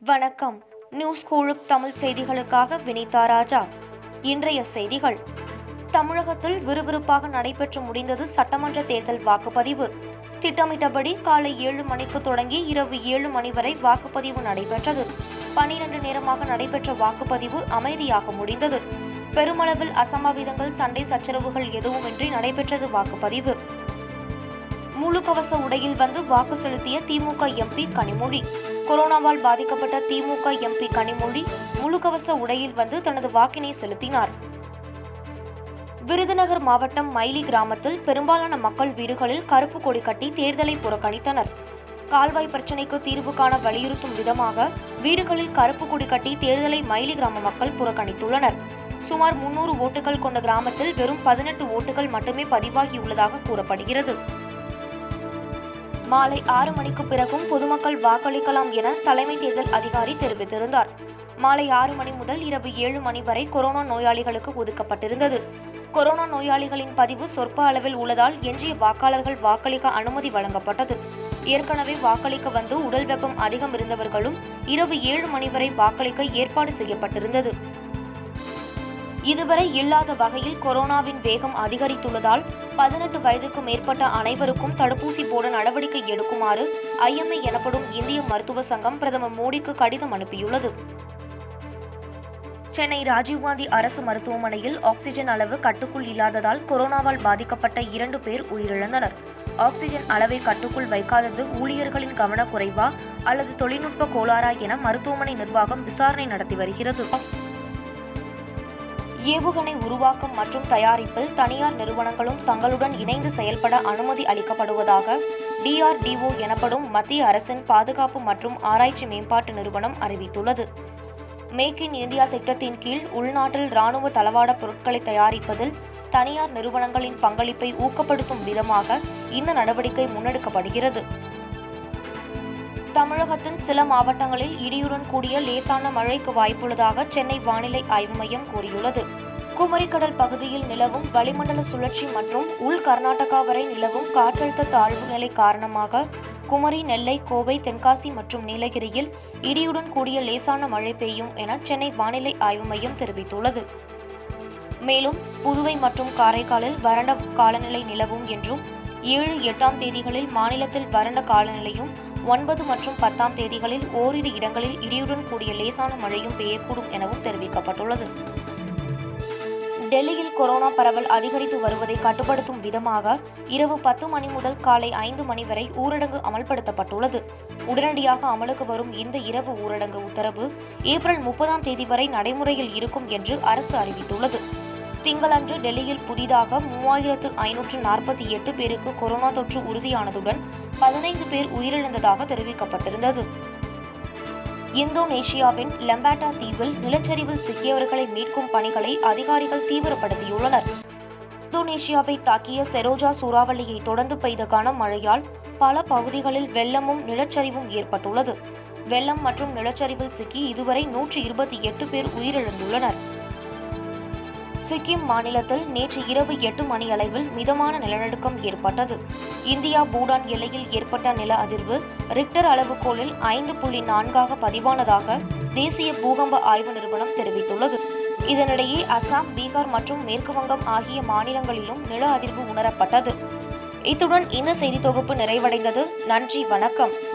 வணக்கம். நியூஸ் குழுக் தமிழ் செய்திகளுக்காக வினிதா ராஜா. இன்றைய செய்திகள். தமிழகத்தில் விறுவிறுப்பாக நடைபெற்று முடிந்தது சட்டமன்ற தேர்தல் வாக்குப்பதிவு. திட்டமிட்டபடி காலை ஏழு மணிக்கு தொடங்கி இரவு ஏழு மணி வரை வாக்குப்பதிவு நடைபெற்றது. பனிரெண்டு நேரமாக நடைபெற்ற வாக்குப்பதிவு அமைதியாக முடிந்தது. பெருமளவில் அசம்பாவிதங்கள் சண்டை சச்சரவுகள் எதுவுமின்றி நடைபெற்றது வாக்குப்பதிவு. முழுக்கவச உடையில் வந்து வாக்கு செலுத்திய திமுக எம்பி கனிமொழி. கொரோனாவால் பாதிக்கப்பட்ட திமுக எம்பி கனிமொழி முழுக்கவச உடையில் வந்து தனது வாக்கினை செலுத்தினார். விருதுநகர் மாவட்டம் மைலி கிராமத்தில் பெரும்பாலான மக்கள் வீடுகளில் கருப்பு கொடி கட்டி தேர்தலை புறக்கணித்தனர். கால்வாய் பிரச்சினைக்கு தீர்வு காண வலியுறுத்தும் விதமாக வீடுகளில் கருப்பு கொடி கட்டி தேர்தலை மைலி கிராம மக்கள் புறக்கணித்துள்ளனர். சுமார் முன்னூறு ஓட்டுகள் கொண்ட கிராமத்தில் வெறும் பதினெட்டு ஓட்டுகள் மட்டுமே பதிவாகியுள்ளதாக கூறப்படுகிறது. மாலை ஆறு மணிக்கு பிறகும் பொதுமக்கள் வாக்களிக்கலாம் என தலைமை தேர்தல் அதிகாரி தெரிவித்திருந்தார். மாலை ஆறு மணி முதல் இரவு ஏழு மணி வரை கொரோனா நோயாளிகளுக்கு ஒதுக்கப்பட்டிருந்தது. கொரோனா நோயாளிகளின் பதிவு சொற்ப அளவில் உள்ளதால் எஞ்சிய வாக்காளர்கள் வாக்களிக்க அனுமதி வழங்கப்பட்டது. ஏற்கனவே வாக்களிக்க வந்து உடல் வெப்பம் அதிகம் இருந்தவர்களும் இரவு ஏழு மணி வரை வாக்களிக்க ஏற்பாடு செய்யப்பட்டிருந்தது. இதுவரை இல்லாத வகையில் கொரோனாவின் வேகம் அதிகரித்துள்ளதால் பதினெட்டு வயதுக்கு மேற்பட்ட அனைவருக்கும் தடுப்பூசி போட நடவடிக்கை எடுக்குமாறு ஐஎம்ஏ எனப்படும் இந்திய மருத்துவ சங்கம் பிரதமர் மோடிக்கு கடிதம் அனுப்பியுள்ளது. சென்னை ராஜீவ்காந்தி அரசு மருத்துவமனையில் ஆக்சிஜன் அளவு கட்டுக்குள் இல்லாததால் கொரோனாவால் பாதிக்கப்பட்ட இரண்டு பேர் உயிரிழந்தனர். ஆக்சிஜன் அளவை கட்டுக்குள் வைக்காதது ஊழியர்களின் கவனக்குறைவா அல்லது தொழில்நுட்ப கோளாறா என மருத்துவமனை நிர்வாகம் விசாரணை நடத்தி வருகிறது. ஏவுகணை உருவாக்கம் மற்றும் தயாரிப்பில் தனியார் நிறுவனங்களும் தங்களுடன் இணைந்து செயல்பட அனுமதி அளிக்கப்படுவதாக டிஆர்டிஓ எனப்படும் மத்திய அரசின் பாதுகாப்பு மற்றும் ஆராய்ச்சி மேம்பாட்டு நிறுவனம் அறிவித்துள்ளது. மேக் இன் இந்தியா திட்டத்தின் கீழ் உள்நாட்டில் ராணுவ தளவாட பொருட்களை தயாரிப்பதில் தனியார் நிறுவனங்களின் பங்களிப்பை ஊக்கப்படுத்தும் விதமாக இந்த நடவடிக்கை முன்னெடுக்கப்படுகிறது. தமிழகத்தின் சில மாவட்டங்களில் இடியுடன் கூடிய லேசான மழைக்கு வாய்ப்புள்ளதாக சென்னை வானிலை ஆய்வு மையம் கூறியுள்ளது. குமரிக்கடல் பகுதியில் நிலவும் வளிமண்டல சுழற்சி மற்றும் உள் கர்நாடகா வரை நிலவும் காற்றழுத்த தாழ்வு நிலை காரணமாக குமரி நெல்லை கோவை தென்காசி மற்றும் நீலகிரியில் இடியுடன் கூடிய லேசான மழை பெய்யும் என சென்னை வானிலை ஆய்வு மையம் தெரிவித்துள்ளது. மேலும் புதுவை மற்றும் காரைக்காலில் வறண்ட காலநிலை நிலவும் என்றும் ஏழு எட்டாம் தேதிகளில் மாநிலத்தில் வறண்ட காலநிலையும் ஒன்பது மற்றும் பத்தாம் தேதிகளில் ஓரிரு இடங்களில் இடியுடன் கூடிய லேசான மழையும் பெய்யக்கூடும் எனவும் தெரிவிக்கப்பட்டுள்ளது. டெல்லியில் கொரோனா பரவல் அதிகரித்து வருவதை கட்டுப்படுத்தும் விதமாக இரவு பத்து மணி முதல் காலை ஐந்து மணி வரை ஊரடங்கு அமல்படுத்தப்பட்டுள்ளது. உடனடியாக அமலுக்கு வரும் இந்த இரவு ஊரடங்கு உத்தரவு ஏப்ரல் முப்பதாம் தேதி வரை நடைமுறையில் இருக்கும் என்று அரசு அறிவித்துள்ளது. திங்களன்று டெல்லியில் புதிதாக மூவாயிரத்து ஐநூற்று நாற்பத்தி எட்டு பேருக்கு கொரோனா தொற்று உறுதியானதுடன் பதினைந்து பேர் உயிரிழந்ததாக தெரிவிக்கப்பட்டிருந்தது. இந்தோனேஷியாவின் லெம்பாட்டா தீவில் நிலச்சரிவில் சிக்கியவர்களை மீட்கும் பணிகளை அதிகாரிகள் தீவிரப்படுத்தியுள்ளனர். இந்தோனேஷியாவை தாக்கிய செரோஜா சூறாவளியை தொடர்ந்து பெய்த கனமழையால் பல பகுதிகளில் வெள்ளமும் நிலச்சரிவும் ஏற்பட்டுள்ளது. வெள்ளம் மற்றும் நிலச்சரிவில் சிக்கி இதுவரை நூற்றி இருபத்தி எட்டு பேர் உயிரிழந்துள்ளனர். சிக்கிம் மாநிலத்தில் நேற்று இரவு எட்டு மணி அளவில் மிதமான நிலநடுக்கம் ஏற்பட்டது. இந்தியா பூடான் எல்லையில் ஏற்பட்ட நில அதிர்வு ரிக்டர் அளவுகோலில் ஐந்து புள்ளி நான்காக பதிவானதாக தேசிய பூகம்ப ஆய்வு நிறுவனம் தெரிவித்துள்ளது. இதனிடையே அசாம் பீகார் மற்றும் மேற்குவங்கம் ஆகிய மாநிலங்களிலும் நில அதிர்வு உணரப்பட்டது. இத்துடன் இந்த செய்தி தொகுப்பு நிறைவடைந்தது. நன்றி வணக்கம்.